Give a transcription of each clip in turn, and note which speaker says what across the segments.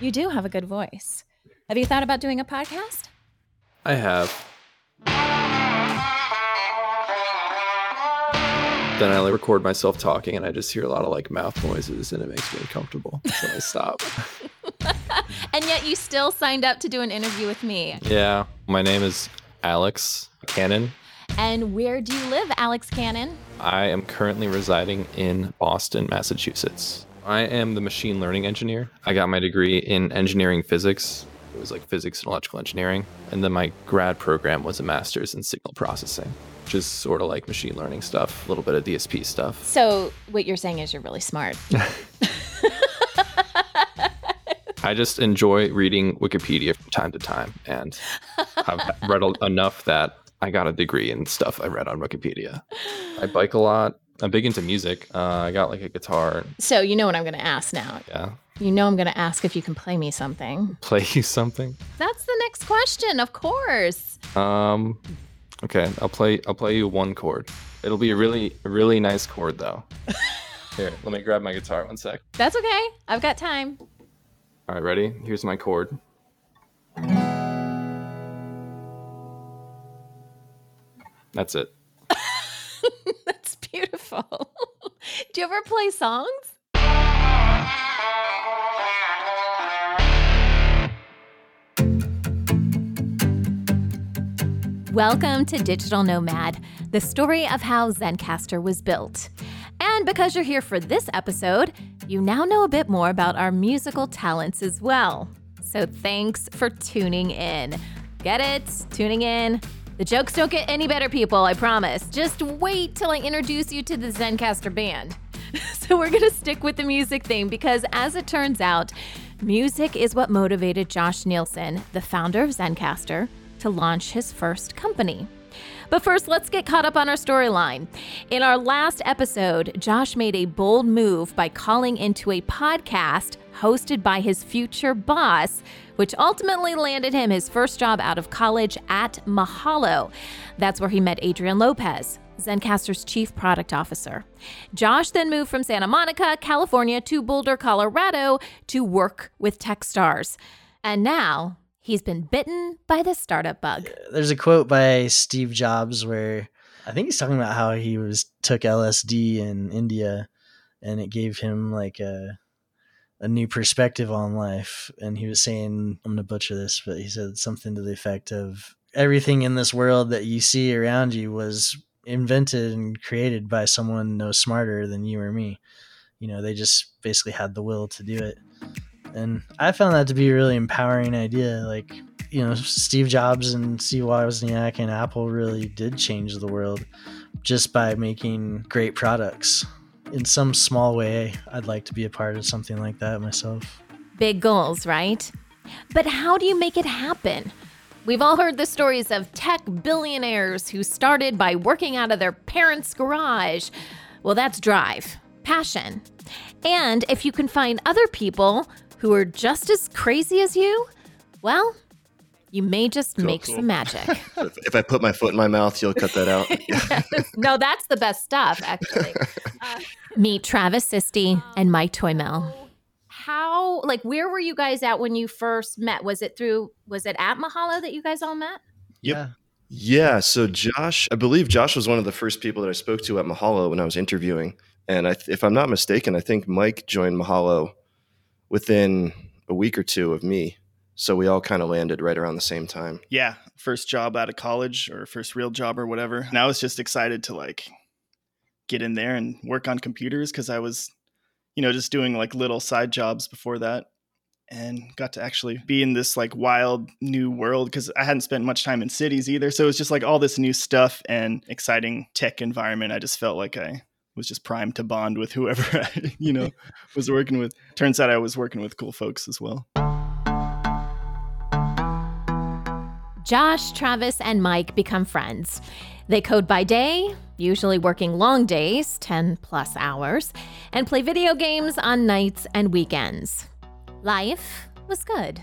Speaker 1: You do have a good voice. Have you thought about doing a podcast?
Speaker 2: I have. Then I like, record myself talking, and I just hear a lot of like mouth noises, and it makes me uncomfortable. So I stop.
Speaker 1: And yet you still signed up to do an interview with me.
Speaker 2: yeah, my name is Alex Cannon.
Speaker 1: And where do you live, Alex Cannon?
Speaker 2: I am currently residing in Boston, Massachusetts. I am the machine learning engineer. I got my degree in engineering physics. It was like physics and electrical engineering. And then my grad program was a master's in signal processing, which is sort of like machine learning stuff, a little bit of DSP stuff.
Speaker 1: So, what you're saying is you're really smart.
Speaker 2: I just enjoy reading Wikipedia from time to time. And I've read enough that I got a degree in stuff I read on Wikipedia. I bike a lot. I'm big into music. Uh, I got like a guitar.
Speaker 1: So, you know what I'm going to ask now.
Speaker 2: Yeah.
Speaker 1: You know I'm going to ask if you can play me something.
Speaker 2: Play you something.
Speaker 1: That's the next question, of course.
Speaker 2: Um, okay, I'll play. I'll play you one chord. It'll be a really, really nice chord though. Here, let me grab my guitar. One sec.
Speaker 1: That's okay. I've got time.
Speaker 2: All right, ready? Here's my chord. That's it.
Speaker 1: Do you ever play songs? Welcome to Digital Nomad, the story of how Zencastr was built. And because you're here for this episode, you now know a bit more about our musical talents as well. So thanks for tuning in. Get it? Tuning in? The jokes don't get any better, people, I promise. Just wait till I introduce you to the Zencastr band. so we're gonna stick with the music theme because, as it turns out, music is what motivated Josh Nielsen, the founder of Zencastr, to launch his first company. But first, let's get caught up on our storyline. In our last episode, Josh made a bold move by calling into a podcast hosted by his future boss, which ultimately landed him his first job out of college at Mahalo. That's where he met Adrian Lopez, Zencastr's chief product officer. Josh then moved from Santa Monica, California to Boulder, Colorado to work with Techstars. And now he's been bitten by the startup bug.
Speaker 3: There's a quote by Steve Jobs where I think he's talking about how he was took LSD in India and it gave him like a a new perspective on life and he was saying I'm going to butcher this but he said something to the effect of everything in this world that you see around you was invented and created by someone no smarter than you or me. You know, they just basically had the will to do it. And I found that to be a really empowering idea. Like, you know, Steve Jobs and Steve Wozniak and Apple really did change the world just by making great products. In some small way, I'd like to be a part of something like that myself.
Speaker 1: Big goals, right? But how do you make it happen? We've all heard the stories of tech billionaires who started by working out of their parents' garage. Well, that's drive, passion. And if you can find other people who are just as crazy as you, well, you may just make
Speaker 4: cool.
Speaker 1: some magic.
Speaker 4: If, if I put my foot in my mouth, you'll cut that out.
Speaker 1: no, that's the best stuff, actually. Uh, Meet Travis Sisti and Mike Toymel. How, like, where were you guys at when you first met? Was it through, was it at Mahalo that you guys all met?
Speaker 4: Yep.
Speaker 3: Yeah.
Speaker 4: Yeah. So Josh, I believe Josh was one of the first people that I spoke to at Mahalo when I was interviewing. And I, if I'm not mistaken, I think Mike joined Mahalo within a week or two of me. So we all kind of landed right around the same time.
Speaker 5: yeah, first job out of college or first real job or whatever. And I was just excited to like get in there and work on computers because I was, you know, just doing like little side jobs before that and got to actually be in this like wild new world because I hadn't spent much time in cities either. So it was just like all this new stuff and exciting tech environment. I just felt like I was just primed to bond with whoever I, you know, was working with. Turns out I was working with cool folks as well.
Speaker 1: Josh, Travis, and Mike become friends. They code by day, usually working long days, 10 plus hours, and play video games on nights and weekends. Life was good.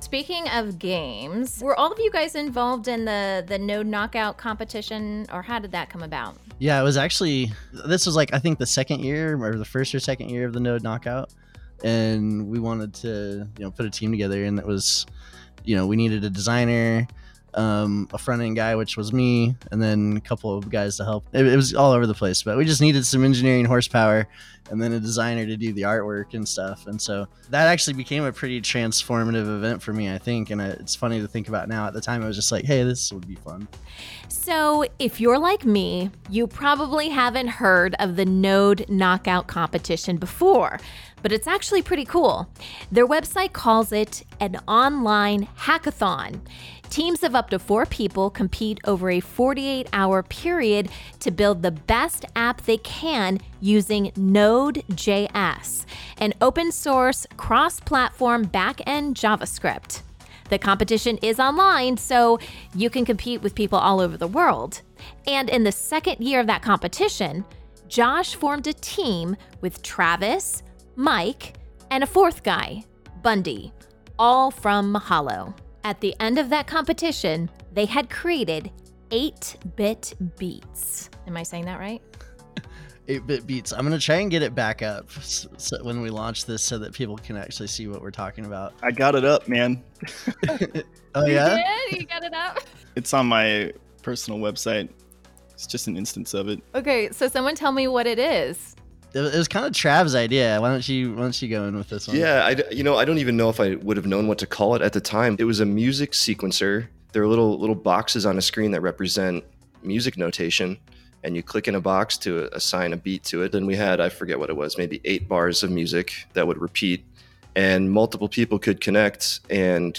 Speaker 1: Speaking of games, were all of you guys involved in the the Node Knockout competition, or how did that come about?
Speaker 3: Yeah, it was actually this was like I think the second year or the first or second year of the Node Knockout. and we wanted to you know put a team together, and it was you know we needed a designer um, a front end guy, which was me, and then a couple of guys to help. It, it, was all over the place, but we just needed some engineering horsepower and then a designer to do the artwork and stuff. And so that actually became a pretty transformative event for me, I think. And it's funny to think about now. At the time, I was just like, hey, this would be fun.
Speaker 1: So if you're like me, you probably haven't heard of the Node Knockout competition before but it's actually pretty cool. Their website calls it an online hackathon. Teams of up to four people compete over a 48 hour period to build the best app they can using Node.js, an open source cross platform backend JavaScript. The competition is online, so you can compete with people all over the world. And in the second year of that competition, Josh formed a team with Travis, Mike, and a fourth guy, Bundy, all from Mahalo. At the end of that competition, they had created 8 bit beats. Am I saying that right?
Speaker 3: 8 bit beats. I'm going to try and get it back up so, so when we launch this so that people can actually see what we're talking about.
Speaker 5: I got it up, man.
Speaker 3: oh, yeah?
Speaker 1: Did? you got it up?
Speaker 5: It's on my personal website. It's just an instance of it.
Speaker 1: Okay, so someone tell me what it is
Speaker 3: it was kind of Trav's idea. Why don't you why don't you go in with this one?
Speaker 4: Yeah, I, you know I don't even know if I would have known what to call it at the time. It was a music sequencer. There are little little boxes on a screen that represent music notation, and you click in a box to assign a beat to it. And we had I forget what it was, maybe eight bars of music that would repeat, and multiple people could connect and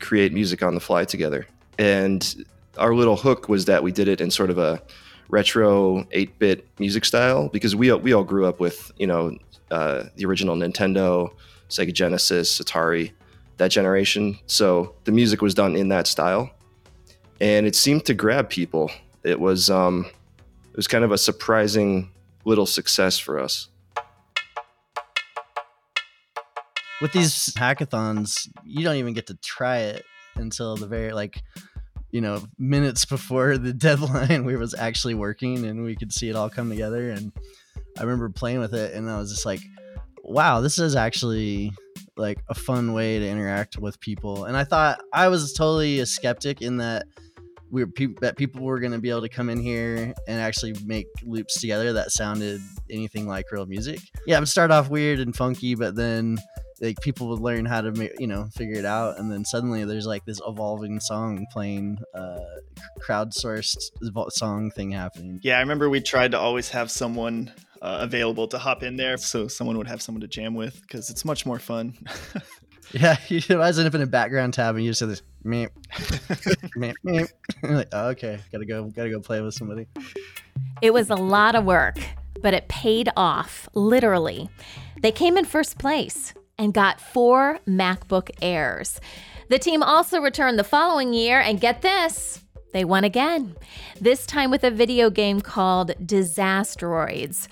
Speaker 4: create music on the fly together. And our little hook was that we did it in sort of a retro 8-bit music style because we we all grew up with you know uh, the original Nintendo, Sega Genesis, Atari, that generation. So the music was done in that style, and it seemed to grab people. It was um, was kind of a surprising little success for us.
Speaker 3: With these hackathons, you don't even get to try it until the very like you know minutes before the deadline we was actually working and we could see it all come together and i remember playing with it and i was just like wow this is actually like a fun way to interact with people and i thought i was totally a skeptic in that we were pe- that people were going to be able to come in here and actually make loops together that sounded anything like real music. Yeah it would start off weird and funky but then like people would learn how to make you know figure it out and then suddenly there's like this evolving song playing uh crowdsourced song thing happening.
Speaker 5: Yeah i remember we tried to always have someone uh, available to hop in there so someone would have someone to jam with because it's much more fun
Speaker 3: yeah you imagine if in a background tab and you just say this meep, meep, meep. like oh, okay gotta go gotta go play with somebody
Speaker 1: it was a lot of work but it paid off literally they came in first place and got four MacBook Airs. The team also returned the following year, and get this, they won again. This time with a video game called Disasteroids.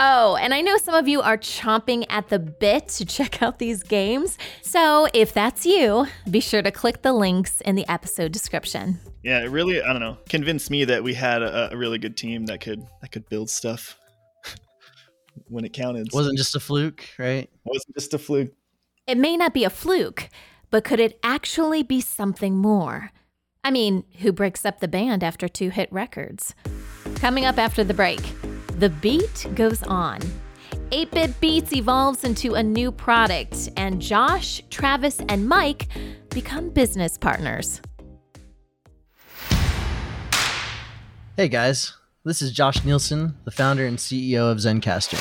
Speaker 1: Oh, and I know some of you are chomping at the bit to check out these games. So if that's you, be sure to click the links in the episode description.
Speaker 5: Yeah, it really, I don't know, convinced me that we had a, a really good team that could that could build stuff when it counted.
Speaker 3: Wasn't just a fluke, right? It
Speaker 5: wasn't just a fluke.
Speaker 1: It may not be a fluke, but could it actually be something more? I mean, who breaks up the band after two hit records? Coming up after the break, the beat goes on. 8 Bit Beats evolves into a new product, and Josh, Travis, and Mike become business partners.
Speaker 3: Hey guys, this is Josh Nielsen, the founder and CEO of Zencastr.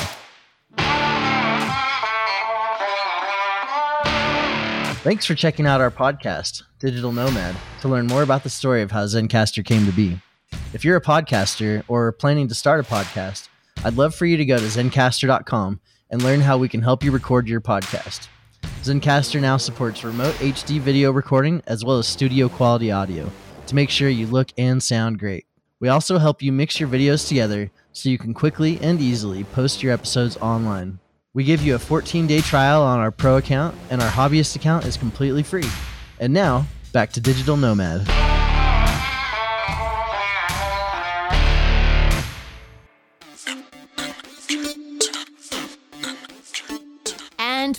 Speaker 3: Thanks for checking out our podcast, Digital Nomad, to learn more about the story of how Zencastr came to be. If you're a podcaster or planning to start a podcast, I'd love for you to go to zencastr.com and learn how we can help you record your podcast. Zencastr now supports remote HD video recording as well as studio quality audio to make sure you look and sound great. We also help you mix your videos together so you can quickly and easily post your episodes online. We give you a 14 day trial on our pro account, and our hobbyist account is completely free. And now, back to Digital Nomad.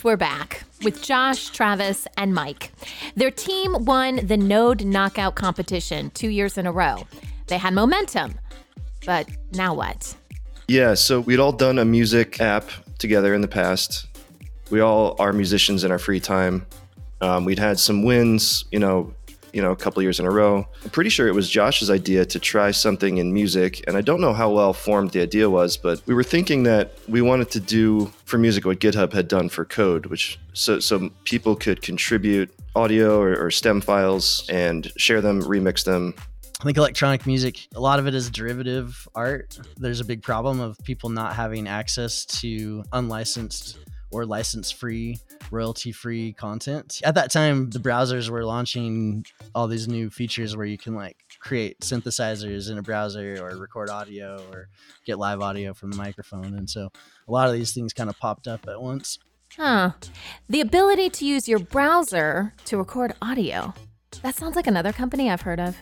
Speaker 1: We're back with Josh, Travis, and Mike. Their team won the Node Knockout competition two years in a row. They had momentum, but now what?
Speaker 4: Yeah, so we'd all done a music app together in the past. We all are musicians in our free time. Um, we'd had some wins, you know, you know, a couple years in a row. I'm pretty sure it was Josh's idea to try something in music, and I don't know how well formed the idea was, but we were thinking that we wanted to do for music what GitHub had done for code, which so so people could contribute audio or, or stem files and share them, remix them,
Speaker 3: I think electronic music, a lot of it is derivative art. There's a big problem of people not having access to unlicensed or license free, royalty free content. At that time, the browsers were launching all these new features where you can like create synthesizers in a browser or record audio or get live audio from the microphone. And so a lot of these things kind of popped up at once.
Speaker 1: Huh. The ability to use your browser to record audio. That sounds like another company I've heard of.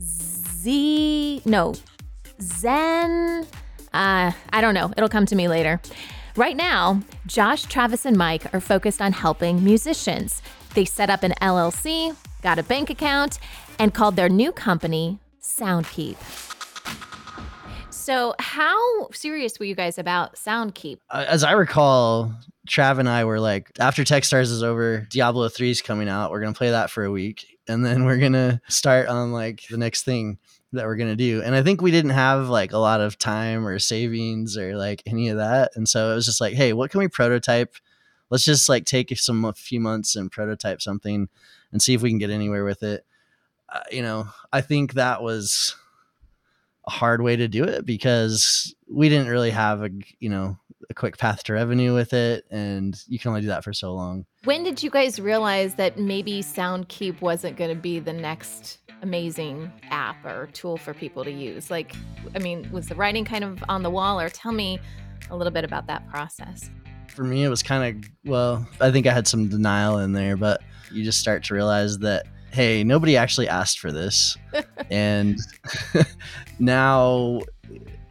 Speaker 1: Z. No. Zen. Uh, I don't know. It'll come to me later. Right now, Josh, Travis, and Mike are focused on helping musicians. They set up an LLC, got a bank account, and called their new company Soundkeep. So, how serious were you guys about Soundkeep?
Speaker 3: Uh, As I recall, Trav and I were like, after Techstars is over, Diablo 3 is coming out. We're going to play that for a week. And then we're to start on like the next thing that we're to do. And I think we didn't have like a lot of time or savings or like any of that. And so it was just like, hey, what can we prototype? Let's just like take some a few months and prototype something and see if we can get anywhere with it. Uh, you know, I think that was a hard way to do it because we didn't really have a, you know, a quick path to revenue with it and you can only do that for so long.
Speaker 1: When did you guys realize that maybe Soundkeep wasn't going to be the next amazing app or tool for people to use? Like, I mean, was the writing kind of on the wall, or tell me a little bit about that process?
Speaker 3: For me, it was kind of, well, I think I had some denial in there, but you just start to realize that, hey, nobody actually asked for this. and now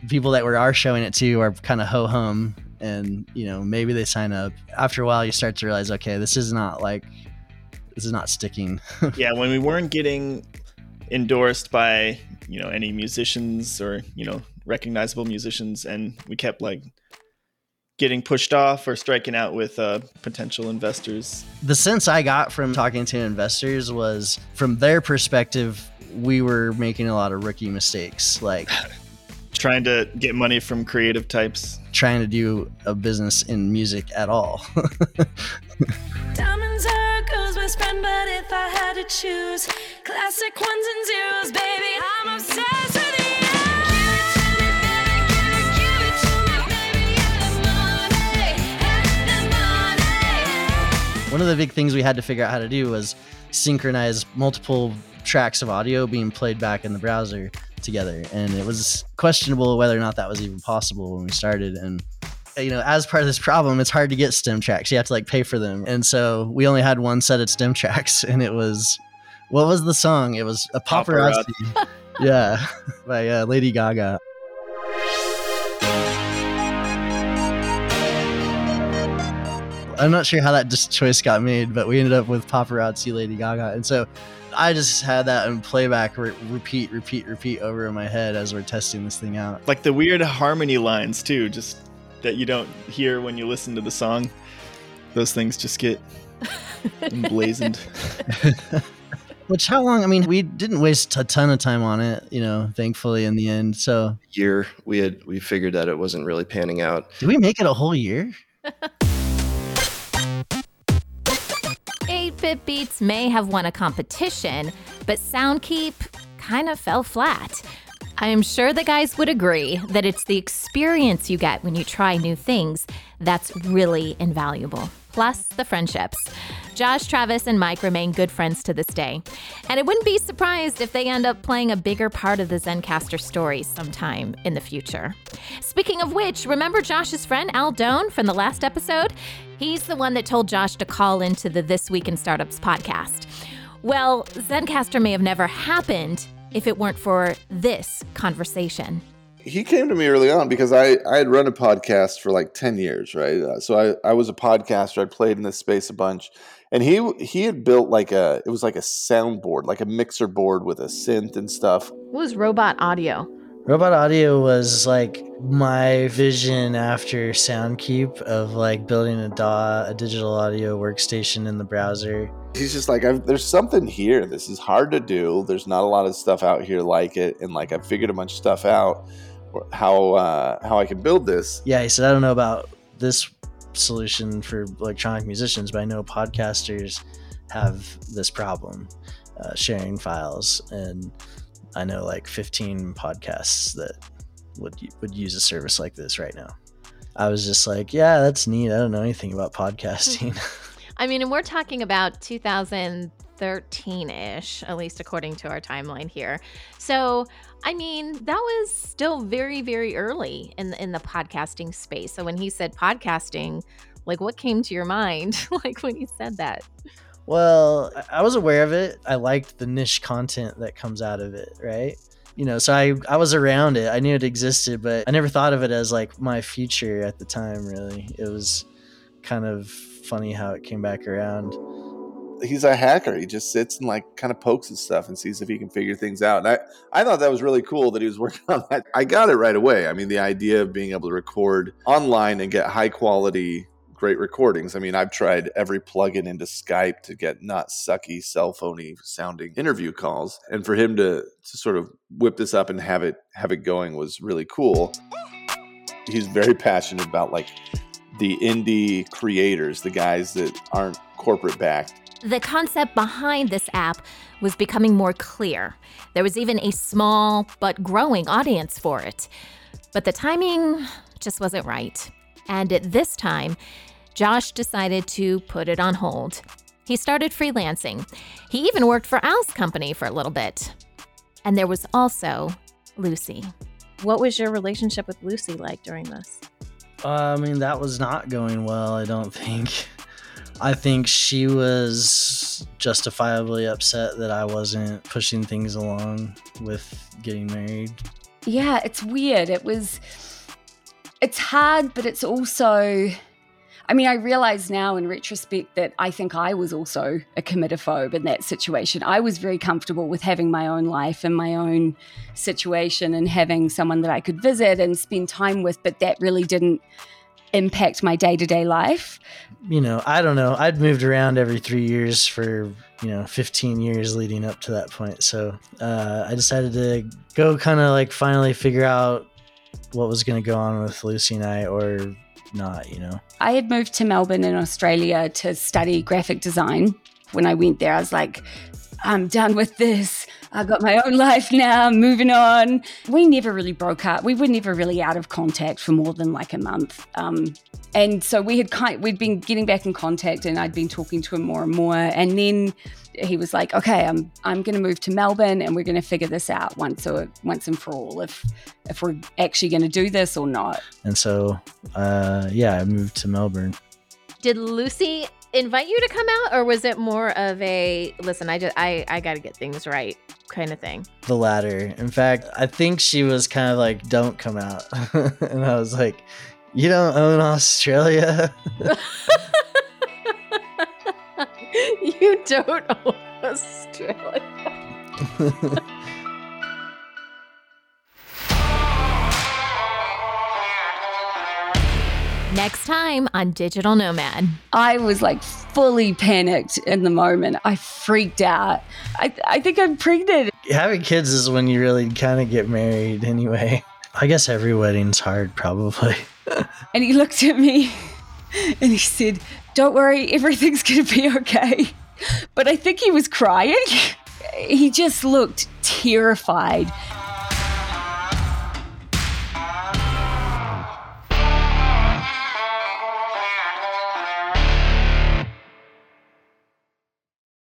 Speaker 3: people that we are showing it to are kind of ho hum and, you know, maybe they sign up. After a while, you start to realize, okay, this is not like, this is not sticking.
Speaker 5: yeah, when we weren't getting endorsed by you know any musicians or you know recognizable musicians, and we kept like getting pushed off or striking out with uh, potential investors.
Speaker 3: the sense I got from talking to investors was from their perspective, we were making a lot of rookie mistakes, like
Speaker 5: Trying to get money from creative types.
Speaker 3: trying to do a business in music at all.
Speaker 6: Diamonds are goes my spend, but if I had to choose, classic ones and zeros, baby, I'm obsessed with you. Give it to me, baby, give it to me, baby, yeah, the money, yeah, the money.
Speaker 3: One of the big things we had to figure out how to do was synchronize multiple tracks of audio being played back in the browser together. And it was questionable whether or not that was even possible when we started. And you know, as part of this problem, it's hard to get stem tracks. You have to like pay for them. And so we only had one set of stem tracks and it was what was the song? It was a paparazzi. yeah, by uh, Lady Gaga. I'm not sure how that just choice got made, but we ended up with paparazzi Lady Gaga. And so I just had that in playback, re- repeat, repeat, repeat over in my head as we're testing this thing out.
Speaker 5: Like the weird harmony lines too, just that you don't hear when you listen to the song. Those things just get emblazoned.
Speaker 3: Which, how long? I mean, we didn't waste a ton of time on it, you know, thankfully in the end. So,
Speaker 4: Year we had we figured that it wasn't really panning out.
Speaker 3: did we make it a whole year?
Speaker 1: 8 Beats may have won a competition, but Soundkeep kind of fell flat. I am sure the guys would agree that it's the experience you get when you try new things that's really invaluable. Plus, the friendships. Josh, Travis, and Mike remain good friends to this day. And I wouldn't be surprised if they end up playing a bigger part of the Zencastr story sometime in the future. Speaking of which, remember Josh's friend Al Doan from the last episode? He's the one that told Josh to call into the This Week in Startups podcast. Well, Zencastr may have never happened if it weren't for this conversation.
Speaker 7: he came to me early on because I, I had run a podcast for like 10 years right uh, so I, I was a podcaster i played in this space a bunch and he he had built like a it was like a soundboard like a mixer board with a synth and stuff
Speaker 1: What was robot audio?
Speaker 3: Robot audio was like my vision after Soundkeep of like building a DAW, a digital audio workstation in the browser.
Speaker 7: he's just like I've, there's something here. This is hard to do. There's not a lot of stuff out here like it. And like i've figured a bunch of stuff out. How uh how i can build this.
Speaker 3: Yeah, he said, I don't know about this solution for electronic musicians, but I know podcasters have this problem uh, sharing files. And I know like 15 podcasts that would, would use a service like this right now. I was just like, yeah, that's neat. I don't know anything about podcasting.
Speaker 1: I mean, and we're talking about 2013 ish, at least according to our timeline here. So, I mean, that was still very, very early in the, in the podcasting space. So when he said podcasting, like what came to your mind, like when he said that?
Speaker 3: Well, I- I was aware of it. I liked the niche content that comes out of it, right? You know, so I I was around it. I knew it existed, but I never thought of it as like my future at the time, really. It was kind of funny how it came back around.
Speaker 7: he's a hacker. He just sits and like kind of pokes at stuff and sees if he can figure things out. And I, I thought that was really cool that he was working on that. I got it right away. I mean, the idea of being able to record online and get high quality, great recordings. I mean, I've tried every plugin into Skype to get not sucky, cell phony sounding interview calls. And for him to, to sort of whip this up and have it have it going was really cool. He's very passionate about like the indie creators, the guys that aren't corporate backed.
Speaker 1: The concept behind this app was becoming more clear. There was even a small but growing audience for it. But the timing just wasn't right. And at this time, Josh decided to put it on hold. He started freelancing. He even worked for Al's company for a little bit. And there was also Lucy. What was your relationship with Lucy like during this?
Speaker 3: Uh, I mean, that was not going well, I don't think. I think she was justifiably upset that I wasn't pushing things along with getting married.
Speaker 8: yeah, it's weird. It was, it's hard, but it's also, I mean, I realize now in retrospect that I think I was also a committophobe in that situation. I was very comfortable with having my own life and my own situation and having someone that I could visit and spend time with, but that really didn't impact my day to day life.
Speaker 3: You know, I don't know. I'd moved around every three years for, you know, 15 years leading up to that point. So uh, I decided to go kind of like finally figure out what was going to go on with Lucy and I or not, you know.
Speaker 8: I had moved to Melbourne in Australia to study graphic design. When I went there, I was like, I'm done with this. I got my own life now, moving on. We never really broke up. We were never really out of contact for more than like a month. Um, and so we had kind we'd been getting back in contact and I'd been talking to him more and more. And then he was like, okay, I'm I'm gonna move to Melbourne and we're gonna figure this out once or once and for all if if we're actually gonna do this or not.
Speaker 3: And so, uh, yeah, I moved to Melbourne.
Speaker 1: Did Lucy invite you to come out or was it more of a listen, I just I I got to get things right kind of thing?
Speaker 3: The latter. In fact, I think she was kind of like, don't come out. and I was like, you don't own Australia.
Speaker 1: you don't own Australia. Next time on Digital Nomad.
Speaker 8: I was like fully panicked in the moment. I freaked out. I, I think I'm pregnant.
Speaker 3: Having kids is when you really kind of get married anyway. I guess every wedding's hard, probably.
Speaker 8: And he looked at me and he said, Don't worry, everything's going to be okay. But I think he was crying. He just looked terrified.